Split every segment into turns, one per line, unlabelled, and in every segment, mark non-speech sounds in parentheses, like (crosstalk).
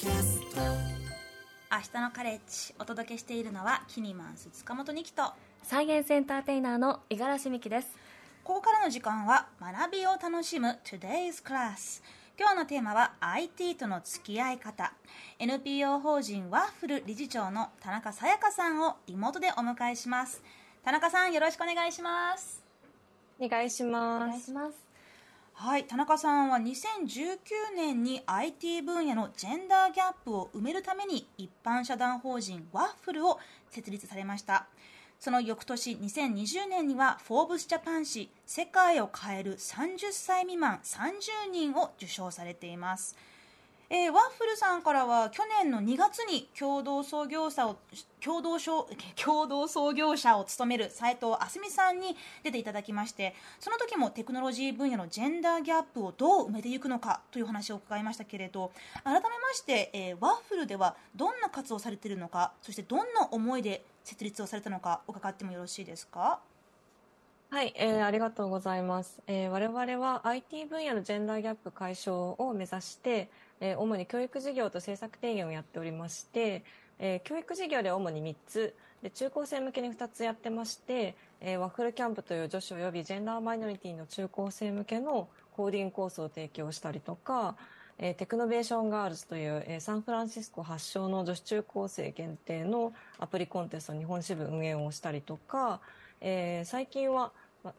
明日のカレッジお届けしているのはキニマンス塚本二木と
サイエンスエンターテイナーの五十嵐美希です。
ここからの時間は学びを楽しむ Today's Class 今日のテーマは IT との付き合い方。NPO 法人ワッフル理事長の田中さやかさんをリモートでお迎えします。田中さんよろしくお願いします。
お願いし
お
ます。
願いします
はい田中さんは2019年に IT 分野のジェンダーギャップを埋めるために一般社団法人ワッフルを設立されました。その翌年2020年にはフォーブスジャパン誌世界を変える30歳未満30人を受賞されています。えーワッフルさんからは去年の2月に共同創業者を共同共同創業者を務める斉藤あすみさんに出ていただきましてその時もテクノロジー分野のジェンダーギャップをどう埋めていくのかという話を伺いましたけれど改めまして、えーワッフルではどんな活動をされているのかそしてどんな思いで設立をされたのか伺ってもよろしいですか？
はい、えーありがとうございます。えー我々は IT 分野のジェンダーギャップ解消を目指して、えー主に教育事業と政策提言をやっておりまして、えー教育事業で主に3つ、で中高生向けに2つやってまして、えー Waffle Camp という女子及びジェンダーマイノリティの中高生向けのコーディングコースを提供したりとか、えー Technovation Girls という、えーサンフランシスコ発祥の女子中高生限定のアプリコンテスト日本支部運営をしたりとか、えー最近は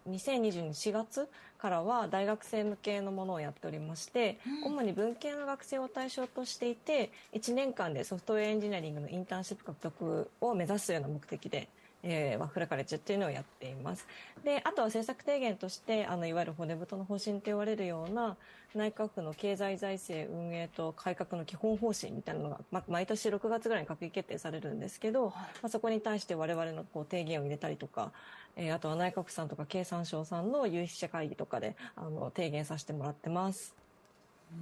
ま2022年4月からは大学生向けのものをやっておりまして、主に文系の学生を対象としていて1年間でソフトウェアエンジニアリングのインターンシップ獲得を目指すような目的で、えーワッフルカレッジっていうのをやっています。であとは政策提言としてあのいわゆる骨太の方針と言われるような内閣府の経済財政運営と改革の基本方針みたいなのが、ま、毎年6月ぐらいに閣議決定されるんですけど、まあ、そこに対して我々のこう提言を入れたりとか、えーあとは内閣府さんとか経産省さんの有識者会議とかであの提言させてもらってます。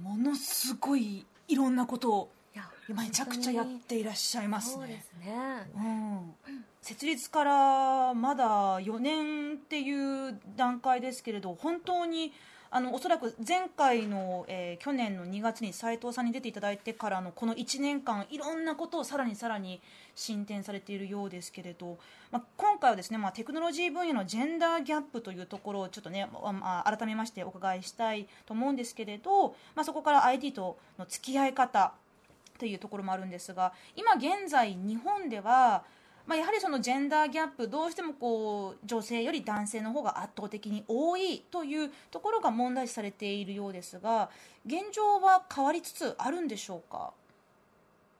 ものすごいいろんなことを
いや
めちゃくちゃやっていらっしゃいますね。
そうですね。
うん。設立からまだ4年っていう段階ですけれど本当にあのおそらく前回の、えー去年の2月に斉藤さんに出ていただいてからのこの1年間いろんなことをさらにさらに進展されているようですけれど、まあ、今回はですね、まあ、テクノロジー分野のジェンダーギャップというところをちょっとね、まあ改めましてお伺いしたいと思うんですけれど、まあ、そこから IT との付き合い方というところもあるんですが今現在日本では、まあ、やはりそのジェンダーギャップどうしてもこう女性より男性の方が圧倒的に多いというところが問題視されているようですが現状は変わりつつあるんでしょうか、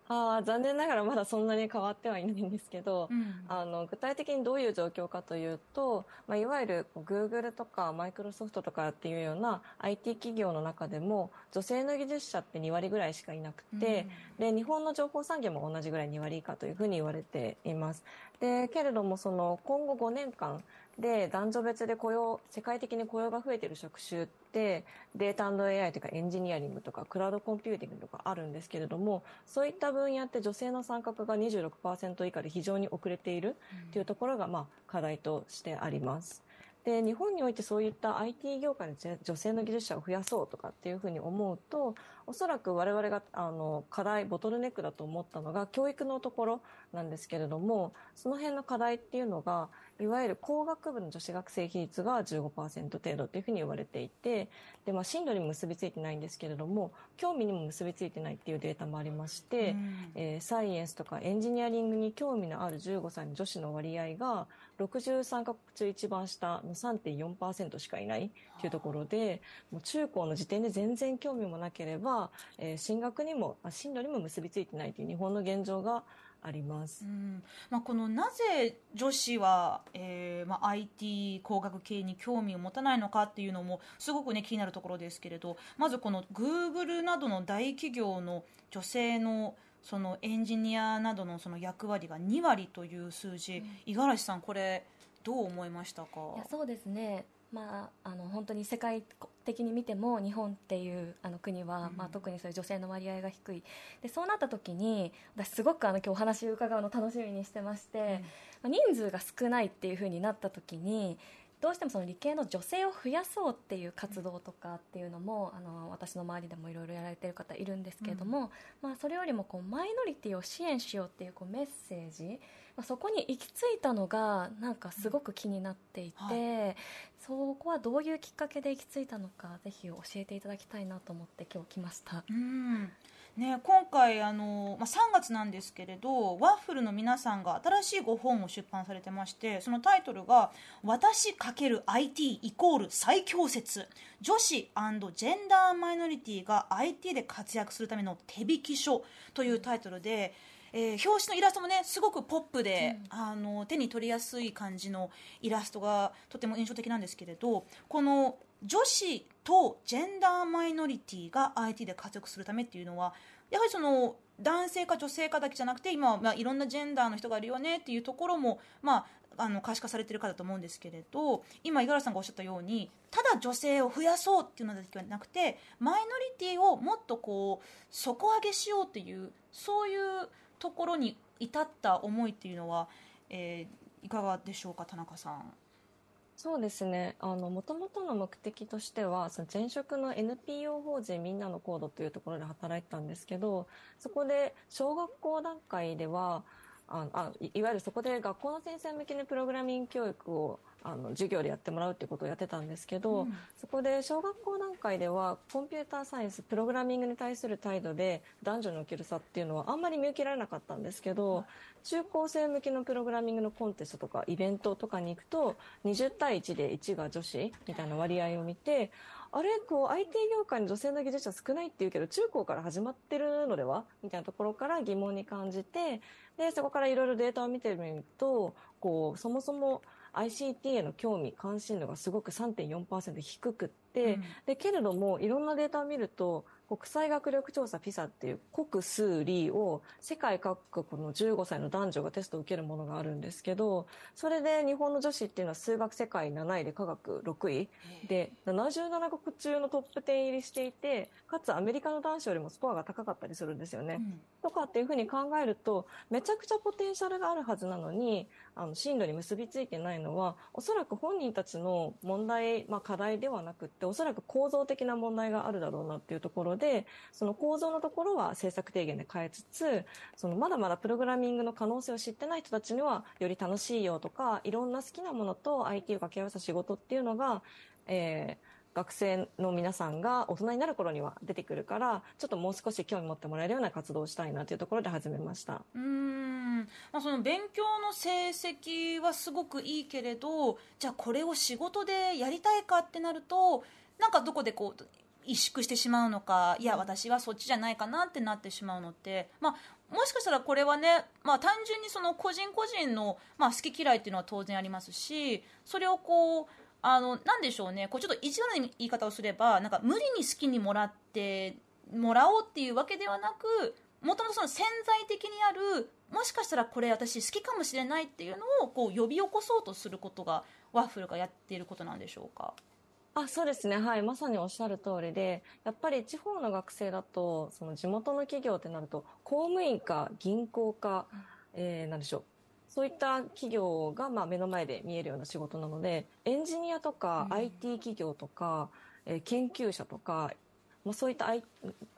あー残念ながらまだそんなに変わってはいないんですけど、
うん
あの具体的にどういう状況かというと、まあ、いわゆる Google とかマイクロソフトとかっていうような IT 企業の中でも女性の技術者って2割ぐらいしかいなくて、で日本の情報産業も同じぐらい2割以下というふうに言われています。でけれどもその今後5年間で男女別で雇用世界的に雇用が増えている職種ってデータ &AI とかエンジニアリングとかクラウドコンピューティングとかあるんですけれどもそういった分野って女性の参画が26%以下で非常に遅れているというところがまあ課題としてあります。で日本においてそういった IT 業界で女性の技術者を増やそうとかっていうふうに思うとおそらく我々があの課題ボトルネックだと思ったのが教育のところなんですけれどもその辺の課題っていうのがいわゆる工学部の女子学生比率が15%程度というふうに言われていてで、まあ、進路にも結びついてないんですけれども興味にも結びついてないっていうデータもありまして、
うん。
えーサイエンスとかエンジニアリングに興味のある15歳の女子の割合が63カ国中一番下の3.4%しかいないというところでもう中高の時点で全然興味もなければ、えー進学にも進路にも結びついてないという日本の現状があります。
うんまあ、このなぜ女子は、えーまあ、IT 工学系に興味を持たないのかっていうのもすごく、ね、気になるところですけれどまずこの Google などの大企業の女性のそのエンジニアなどのその役割が2割という数字。五十嵐さん、これどう思いましたか？
いやそうですね。まあ、あの本当に世界的に見ても日本っていうあの国は、
うん。
まあ、特にそういう女性の割合が低い。でそうなった時に私すごくあの今日お話を伺うの楽しみにしてまして、まあ人数が少ないっていうふうになった時にどうしてもその理系の女性を増やそうっていう活動とかっていうのもあの私の周りでもいろいろやられてる方いるんですけれども、まあ、それよりもこうマイノリティを支援しようっていうこうメッセージ、まあ、そこに行き着いたのがなんかすごく気になっていて、
はい。
そこはどういうきっかけで行き着いたのかぜひ教えていただきたいなと思って今日来ました。
うんね、今回あの、まあ、3月なんですけれどワッフルの皆さんが新しいご本を出版されてましてそのタイトルが「私 ×IT イコール最強説女子ジェンダーマイノリティが IT で活躍するための手引き書」というタイトルで。えー表紙のイラストもねすごくポップで、あの手に取りやすい感じのイラストがとても印象的なんですけれどこの女子とジェンダーマイノリティが IT で活躍するためっていうのはやはりその男性か女性かだけじゃなくて今はまあいろんなジェンダーの人がいるよねっていうところも、まあ、あの可視化されてるかだと思うんですけれど今五十嵐さんがおっしゃったようにただ女性を増やそうっていうのだけはなくてマイノリティをもっとこう底上げしようっていうそういうところに至った思いっていうのは、えーいかがでしょうか田中さん。
そうですね。あの、もともとの目的としては、その前職の NPO 法人みんなのコードというところで働いてたんですけど、そこで小学校段階では、ああいわゆるそこで学校の先生向けのプログラミング教育をあの授業でやってもらうっていうことをやってたんですけど、
うん。
そこで小学校段階ではコンピューターサイエンスプログラミングに対する態度で男女における差っていうのはあんまり見受けられなかったんですけど、中高生向けのプログラミングのコンテストとかイベントとかに行くと20対1で1が女子みたいな割合を見てあれこう IT 業界の女性の技術者少ないっていうけど中高から始まってるのではみたいなところから疑問に感じてでそこからいろいろデータを見てみるとこうそもそも ICT への興味関心度がすごく3.4%低くって、
うん。
でけれどもいろんなデータを見ると国際学力調査 PISA っていう国数理を世界各国の15歳の男女がテストを受けるものがあるんですけどそれで日本の女子っていうのは数学世界7位で科学6位。で77カ国中のトップ10入りしていてかつアメリカの男子よりもスコアが高かったりするんですよね。
うん。
とかっていうふうに考えるとめちゃくちゃポテンシャルがあるはずなのにあの進路に結びついてないのはおそらく本人たちの問題、まあ、課題ではなくっておそらく構造的な問題があるだろうなっていうところでその構造のところは政策提言で変えつつそのまだまだプログラミングの可能性を知ってない人たちにはより楽しいよとかいろんな好きなものと IT を掛け合わせた仕事っていうのが、えー学生の皆さんが大人になる頃には出てくるからちょっともう少し興味持ってもらえるような活動をしたいなというところで始めました。
うんまあ、その勉強の成績はすごくいいけれどじゃあこれを仕事でやりたいかってなるとなんかどこでこう萎縮してしまうのかいや私はそっちじゃないかなってなってしまうのって、まあ、もしかしたらこれはね、まあ、単純にその個人個人の、まあ、好き嫌いっていうのは当然ありますしそれをこうあのなんでしょうねこうちょっと意地悪な言い方をすればなんか無理に好きにもらってもらおうっていうわけではなくもともとその潜在的にあるもしかしたらこれ私好きかもしれないっていうのをこう呼び起こそうとすることがワッフルがやっていることなんでしょうか？
あそうですね、はい、まさにおっしゃる通りで、やっぱり地方の学生だと、その地元の企業ってなると、公務員か銀行か、えーなんでしょう、そういった企業がまあ目の前で見えるような仕事なので、エンジニアとか
うん。
IT 企業とか、えー研究者とか、まあ、そういった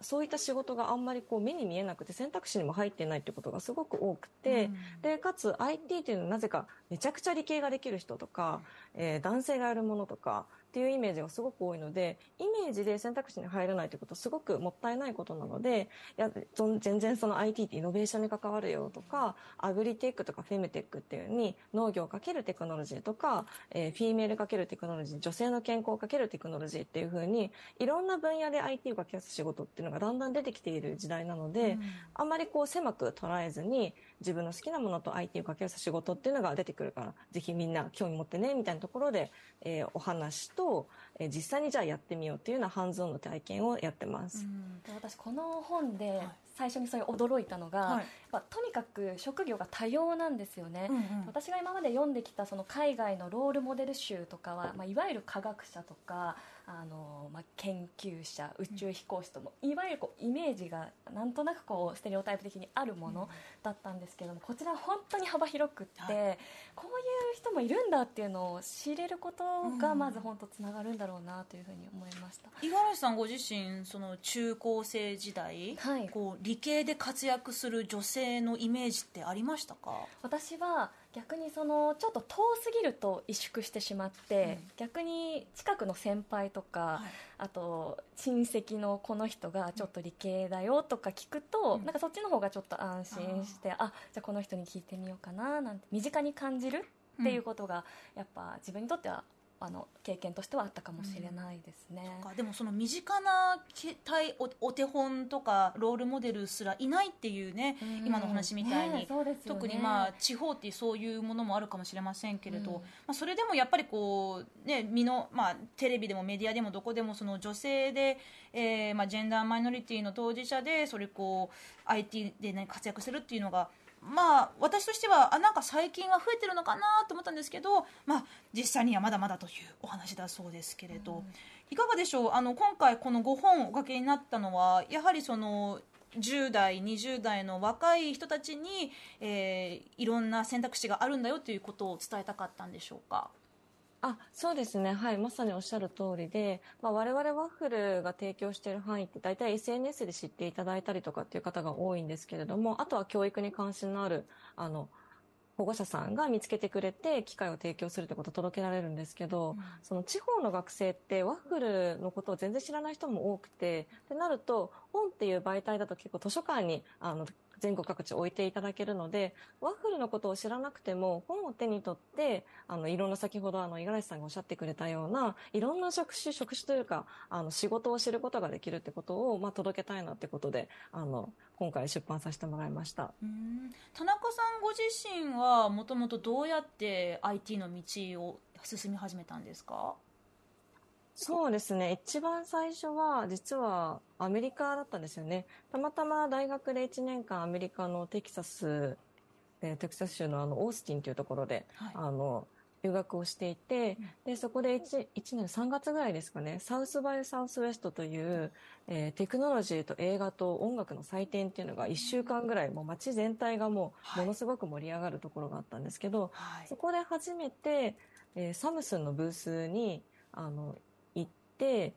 そういった仕事があんまりこう目に見えなくて選択肢にも入ってないってことがすごく多くて、
うん。
でかつ IT っていうのはなぜかめちゃくちゃ理系ができる人とか、えー男性がやるものとかっていうイメージがすごく多いのでイメージで選択肢に入らないということはすごくもったいないことなのでいや全然その IT ってイノベーションに関わるよとかアグリテックとかフェムテックっていうように農業かけるテクノロジーとか、えーフィーメールかけるテクノロジー女性の健康かけるテクノロジーっていうふうにいろんな分野で IT を掛け合わせる仕事っていうのがだんだん出てきている時代なので、
うん。
あんまりこう狭く捉えずに自分の好きなものと IT を掛け合わせた仕事っていうのが出てくるからぜひみんな興味持ってねみたいなところで、えーお話と、えー実際にじゃあやってみようっていうようなハンズオンの体験をやってます。
私この本で
はい
最初にそういう驚いたのが、
はい。
まあとにかく職業が多様なんですよね、
うんうん。
私が今まで読んできたその海外のロールモデル集とかは、まあ、いわゆる科学者とかあの、まあ、研究者宇宙飛行士とも、いわゆるこうイメージがなんとなくこうステレオタイプ的にあるものだったんですけどもこちら本当に幅広くって、はい、こういう人もいるんだっていうのを知れることがまず本当つながるんだろうなというふうに思いました。
五十嵐さんご自身その中高生時代、はい、こう理系で活躍する女性のイメージってありましたか？
私は逆にそのちょっと遠すぎると萎縮してしまって、うん、逆に近くの先輩とか、はい、あと親戚のこの人がちょっと理系だよとか聞くと、うん、なんかそっちの方がちょっと安心してあじゃあこの人に聞いてみようかななんて身近に感じるっていうことが、やっぱ自分にとってはあの経験としてはあったかもしれないですね、
うん、でもその身近な体おお手本とかロールモデルすらいないっていうね、うん、今の話みたいに、ね、特にまあ地方ってそういうものもあるかもしれませんけれど、うん、まあ、それでもやっぱりこう、ね、身の、まあ、テレビでもメディアでもどこでもその女性で、えーまあ、ジェンダーマイノリティの当事者でそれこう IT で、ね、活躍するっていうのがまあ、私としてはあなんか最近は増えてるのかなと思ったんですけど、まあ、実際にはまだまだというお話だそうですけれど、うん、いかがでしょう？あの今回この5本おかけになったのはやはりその10代20代の若い人たちに、えー、いろんな選択肢があるんだよということを伝えたかったんでしょうか？
あそうですね、はい、まさにおっしゃる通りで、まあ、我々ワッフルが提供している範囲って大体 SNS で知っていただいたりとかっていう方が多いんですけれども、あとは教育に関心のある、あの、保護者さんが見つけてくれて機会を提供するってことを届けられるんですけど、うん、その地方の学生ってワッフルのことを全然知らない人も多くてってなると本っていう媒体だと結構図書館にあの全国各地置いていただけるので、ワッフルのことを知らなくても、本を手に取って、あの、いろんな先ほどあの、五十嵐さんがおっしゃってくれたような、いろんな職種、職種というか、あの、仕事を知ることができるってことを、まあ、届けたいなってことで、あの、今回出版させてもらいました。
田中さんご自身は、もともとどうやって IT の道を進み始めたんですか？
そうですね。一番最初は、実はアメリカだったんですよね。たまたま大学で1年間アメリカのテキサス、えー、テキサス州のあの、オースティンというところで、はい、あの、留学をしていて、で、そこで 1, 1年3月ぐらいですかね、サウスバイサウスウェストという、えー、テクノロジーと映画と音楽の祭典っていうのが1週間ぐらい、もう街全体がもうものすごく盛り上がるところがあったんですけど、はい、そこで初めて、えー、サムスンのブースに、あの、て、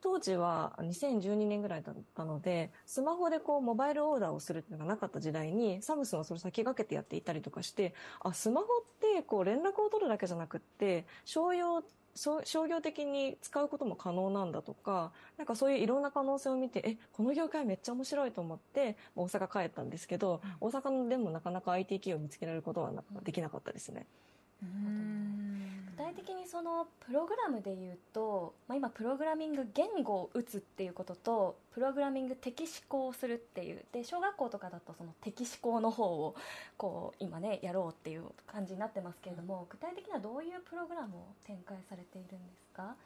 当時は2012年ぐらいだったので、スマホでこうモバイルオーダーをするっていうのがなかった時代に、サムスンはそれ先駆けてやっていたりとかして、あ、スマホってこう連絡を取るだけじゃなくって、商用商業的に使うことも可能なんだとか、なんかそういういろんな可能性を見て、え、この業界めっちゃ面白いと思って、大阪帰ったんですけど、大阪でもなかなか IT 企業を見つけられることはできなかったですね。
うん具体的にそのプログラムでいうと、まあ、今プログラミング言語を打つっていうこととプログラミング的思考をするっていうで小学校とかだとその的思考の方をこう今ねやろうっていう感じになってますけれども具体的にはどういうプログラムを展開されているんですか？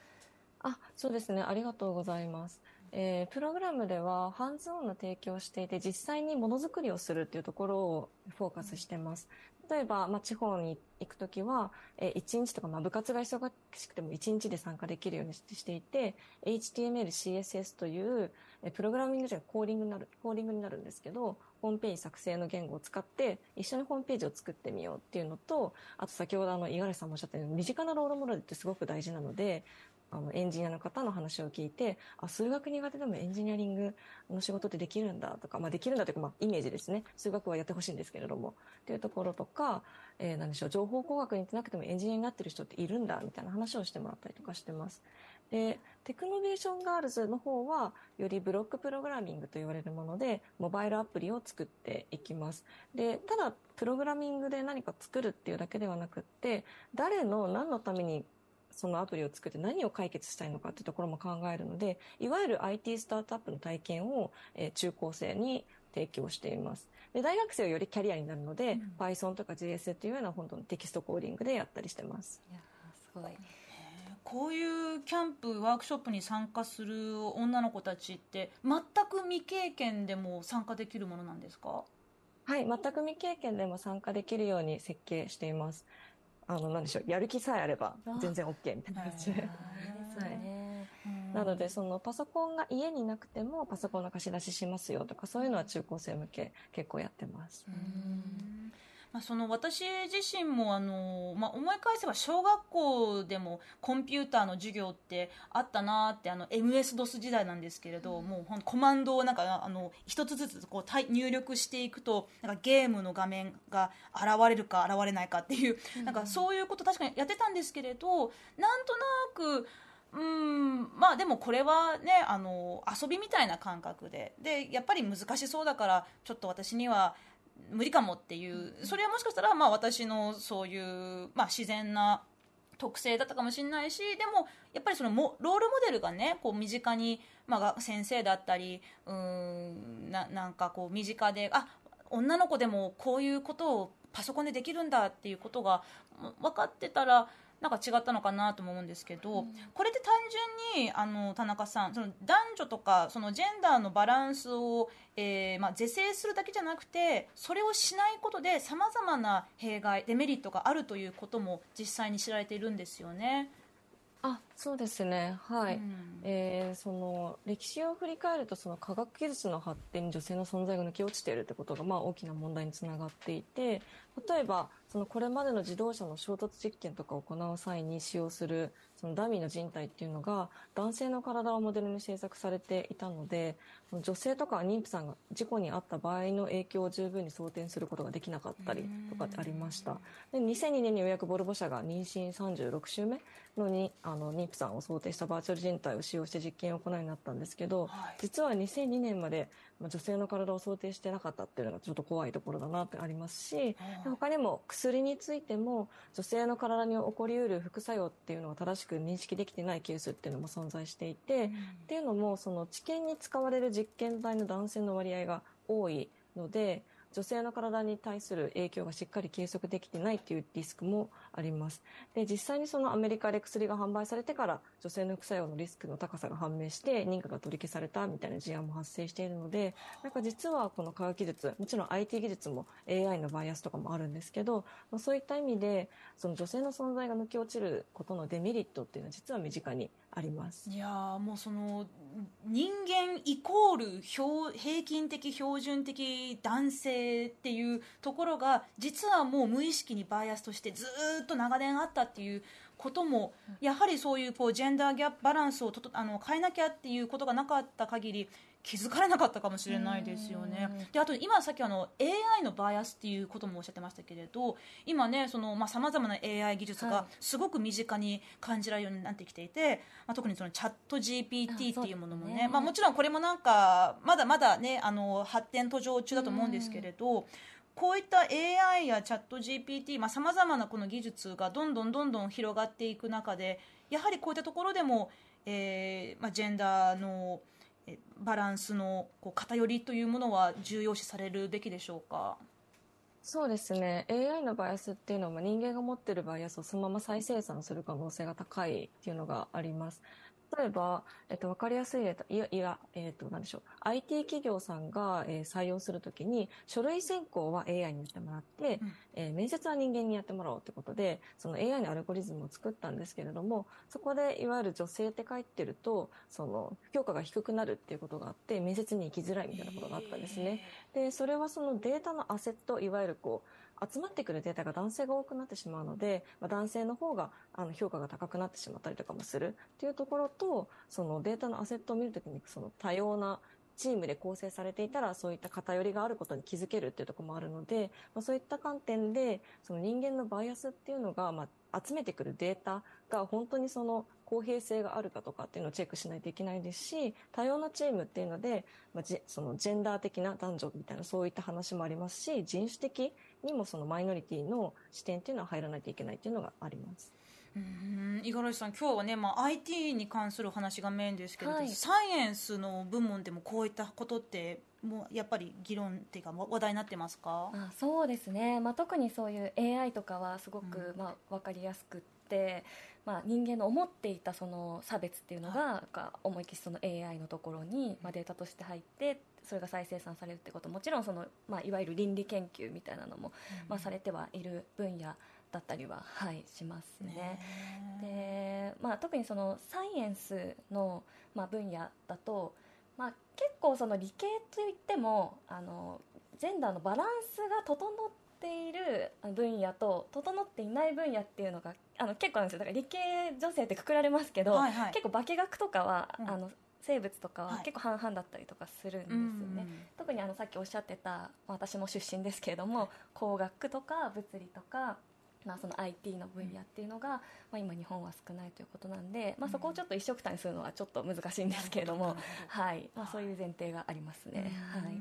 あそうですねありがとうございます。えー、プログラムではハンズオンの提供をしていて実際にものづくりをするっていうところをフォーカスしてます。例えば、まあ、地方に行くときは、えー、1日とか、まあ、部活が忙しくても1日で参加できるようにしていて、HTML、CSS という、プログラミングじゃコーディングになる、コーディングになるんですけど、ホームページ作成の言語を使って、一緒にホームページを作ってみようっていうのと、あと先ほどあの、五十嵐さんもおっしゃったように、身近なロールモデルってすごく大事なので、あのエンジニアの方の話を聞いてあ数学苦手でもエンジニアリングの仕事ってできるんだとか、まあ、できるんだというか、まあ、イメージですね数学はやってほしいんですけれどもっていうところとか、えー、何でしょう情報工学に行ってなくてもエンジニアになってる人っているんだみたいな話をしてもらったりとかしてます。でテクノベーションガールズの方はよりブロックプログラミングと言われるものでモバイルアプリを作っていきますでただプログラミングで何か作るっていうだけではなくって誰の何のためにそのアプリを作って何を解決したいのかっていうところも考えるので、いわゆる IT スタートアップの体験を、えー、中高生に提供しています。で、大学生はよりキャリアになるので、うん、Python とか JS っていうような本当のテキストコーディングでやったりしてます。いや、
すごい。
こういうキャンプワークショップに参加する女の子たちって全く未経験でも参加できるものなんですか？
はい、全く未経験でも参加できるように設計しています。あの、なんでしょう、やる気さえあれば全然 OK みたいな感じで。(laughs) なのでそのパソコンが家になくてもパソコンの貸し出ししますよとかそういうのは中高生向け結構やってます。
まあ、その私自身もあの、まあ、思い返せば小学校でもコンピューターの授業ってあったなってあの MS-DOS 時代なんですけれど、うん、もうコマンドをなんかあの一つずつこう入力していくとなんかゲームの画面が現れるか現れないかっていう、うん、なんかそういうこと確かにやってたんですけれどなんとなくうんまあでもこれはねあの遊びみたいな感覚で。でやっぱり難しそうだからちょっと私には無理かもっていう。それはもしかしたらまあ私のそういう、まあ、自然な特性だったかもしれないしでもやっぱりそのもロールモデルがねこう身近に、まあ、先生だったりうんななんかこう身近であ女の子でもこういうことをパソコンでできるんだっていうことが分かってたらなんか違ったのかなと思うんですけど、うん、これって単純にあの田中さんその男女とかそのジェンダーのバランスを、えーまあ、是正するだけじゃなくてそれをしないことでさまざまな弊害デメリットがあるということも実際に知られているんですよね。
あそうですね。はい、うん、えー、その歴史を振り返るとその科学技術の発展に女性の存在が抜け落ちているということがまあ大きな問題につながっていて例えばそのこれまでの自動車の衝突実験とかを行う際に使用するそのダミーの人体っていうのが男性の体をモデルに制作されていたので女性とか妊婦さんが事故に遭った場合の影響を十分に想定することができなかったりとかありました。で2002年にようやくボルボ社が妊娠36週目のにあの妊婦さんを想定したバーチャル人体を使用して実験を行うようになったんですけど、はい、実は2002年まで女性の体を想定してなかったっていうのがちょっと怖いところだなってありますし他にも薬についても女性の体に起こりうる副作用っていうのを正しく認識できてないケースっていうのも存在していて、うん、っていうのもその治験に使われる実験体の男性の割合が多いので女性の体に対する影響がしっかり計測できてないっていうリスクもあります。あります。で、実際にそのアメリカで薬が販売されてから女性の副作用のリスクの高さが判明して認可が取り消されたみたいな事案も発生しているので、なんか実はこの科学技術、もちろん IT 技術も AI のバイアスとかもあるんですけど、まあ、そういった意味で、その女性の存在が抜け落ちることのデメリットっていうのは実は身近にあります。
いやもうその人間イコール平均的標準的男性っていうところが実はもう無意識にバイアスとしてずっと長年あったっていうこともやはりそういうこうジェンダーギャップバランスをとあの変えなきゃっていうことがなかった限り気づかれなかったかもしれないですよね。であと今さっきあの AI のバイアスっていうこともおっしゃってましたけれど今ねそのまあさまざまな AI 技術がすごく身近に感じられるようになってきていて、まあ、特にそのチャット GPT っていうものもね、ね、まあ、もちろんこれもなんかまだまだねあの発展途上中だと思うんですけれど。こういった AI やチャット GPT さまざ、まなこの技術がどんどんどんどん広がっていく中でやはりこういったところでも、えーまあ、ジェンダーのバランスのこう偏りというものは重要視されるべきでしょうか？
そうですね。AI のバイアスっていうのは人間が持っているバイアスをそのまま再生産する可能性が高いっていうのがあります。例えば、えっと、わかりやすい例いや、いや、えっと、なんでしょう。IT 企業さんが、えー、採用するときに、書類選考は AI にやってもらって、うん、えー、面接は人間にやってもらおうってことで、その AI のアルゴリズムを作ったんですけれども、そこでいわゆる女性って書いてると、その、評価が低くなるっていうことがあって、面接に行きづらいみたいなことがあったんですね。で、それはそのデータのアセット、いわゆるこう、集まってくるデータが男性が多くなってしまうので、まあ、男性の方があの評価が高くなってしまったりとかもするっていうところと、そのデータのアセットを見るときにその多様なチームで構成されていたらそういった偏りがあることに気づけるっていうところもあるので、まあ、そういった観点でその人間のバイアスっていうのが、まあ、集めてくるデータが本当にその公平性があるかとかっていうのをチェックしないといけないですし多様なチームっていうので、まあ、ジそのジェンダー的な男女みたいなそういった話もありますし人種的にもそのマイノリティの視点っていうのは入らないといけないっていうのがあります。
うん五十嵐さん今日はね、まあ、IT に関する話がメインですけれど、はい、サイエンスの部門でもこういったことってもうやっぱり議論っていうか話題になってますか？
あそうですね、まあ、特にそういう AI とかはすごく、まあ、分かりやすくって、まあ、人間の思っていたその差別っていうのが、はい、思いっきりその AI のところに、まあ、データとして入ってそれが再生産されるってこともちろんその、まあ、いわゆる倫理研究みたいなのも、まあ、されてはいる分野だったりは、はい、しますね。
ね。
でまあ、特にそのサイエンスの、まあ、分野だと、まあ、結構その理系といってもあのジェンダーのバランスが整っている分野と整っていない分野っていうのがあの結構なんですよ。だから理系女性ってくくられますけど、
はいはい。
結構化学とかは、
うん。
あの生物とかは
はい。
結構半々だったりとかするんですよ
うん
ね。特にあのさっきおっしゃってたまあ私も出身ですけれども工学とか物理とか、まあ、その IT の分野っていうのが、まあ、今日本は少ないということなんで、まあ、そこをちょっと一緒くたにするのはちょっと難しいんですけれども、はい。まあ、そういう前提がありますね。はい。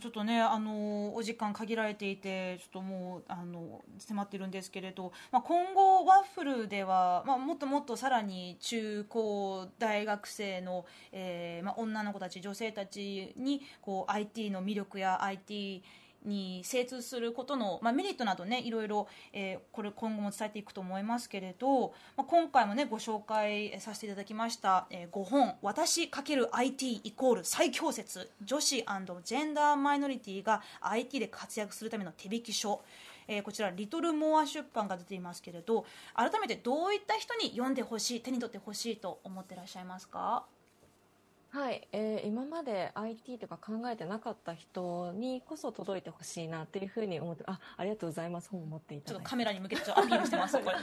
ちょっとね、あのお時間限られていて、ちょっともうあの迫っているんですけれど、まあ、今後、ワッフルでは、まあ、もっともっとさらに中高大学生の、えーまあ、女の子たち、女性たちにこう IT の魅力や IT に精通することの、まあ、メリットなどねいろいろ、えーこれ今後も伝えていくと思いますけれど、まあ、今回もねご紹介させていただきました、え5本「私 ×IT イコール最強説女子ジェンダーマイノリティが IT で活躍するための手引き書」えーこちらリトルモア出版が出ていますけれど改めてどういった人に読んでほしい手に取ってほしいと思ってらっしゃいますか？
はい、えー今まで IT とか考えてなかった人にこそ届いてほしいなっていうふうに思ってあありがとうございます。本を持っていただいて。
ちょっとカメラに向けてちょっとアピールしてますこれ (laughs)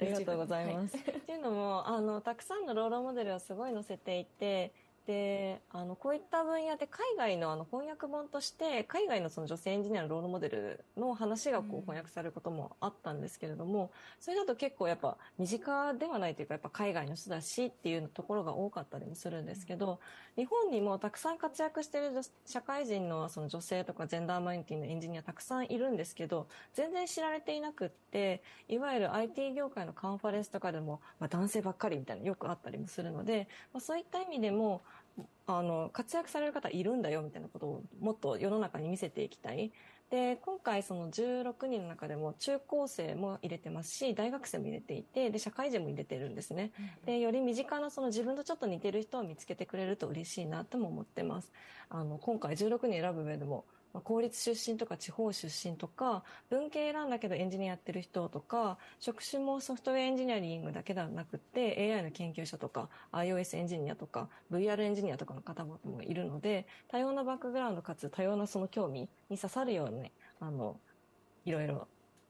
ありがとうございます。っていうのもあのたくさんのロールモデルをすごい載せていてであのこういった分野で海外のあの翻訳本として海外のその女性エンジニアのロールモデルの話がこ
うん。
う翻訳されることもあったんですけれども、それだと結構やっぱ身近ではないというかやっぱ海外の人だしっていうところが多かったりもするんですけど、日本にもたくさん活躍している女社会人のその女性とかジェンダーマイノリティのエンジニアたくさんいるんですけど全然知られていなくっていわゆる IT 業界のカンファレンスとかでも、まあ、男性ばっかりみたいなのよくあったりもするので、まあ、そういった意味でもあの活躍される方いるんだよみたいなことをもっと世の中に見せていきたい。で今回その16人の中でも中高生も入れてますし大学生も入れていてで社会人も入れてるんですね。でより身近なその自分とちょっと似てる人を見つけてくれると嬉しいなとも思ってます。あの今回16人選ぶ上でもまあ公立出身とか地方出身とか文系選んだけどエンジニアやってる人とか職種もソフトウェアエンジニアリングだけではなくて AI の研究者とか iOS エンジニアとか VR エンジニアとかの方もいるので多様なバックグラウンドかつ多様なその興味に刺さるようにあのいろいろ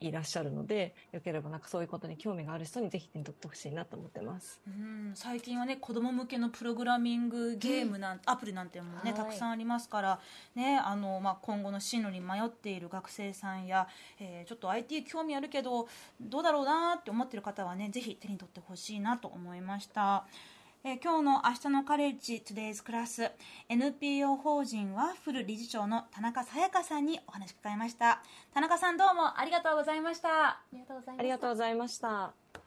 いらっしゃるのでよければなんかそういうことに興味がある人にぜひ手に取ってほしいなと思ってます。
うん最近はね子供向けのプログラミングゲームなん、アプリなんていうのもね、
はい
たくさんありますから、ねあのまあ、今後の進路に迷っている学生さんや、えーちょっと IT 興味あるけどどうだろうなって思っている方はねぜひ手に取ってほしいなと思いました。えー今日の明日のカレッジ Today's クラス NPO 法人ワッフル理事長の田中さやかさんにお話伺いました田中さんどうもありがとうございました
ありがとうございます
ありがとうございました。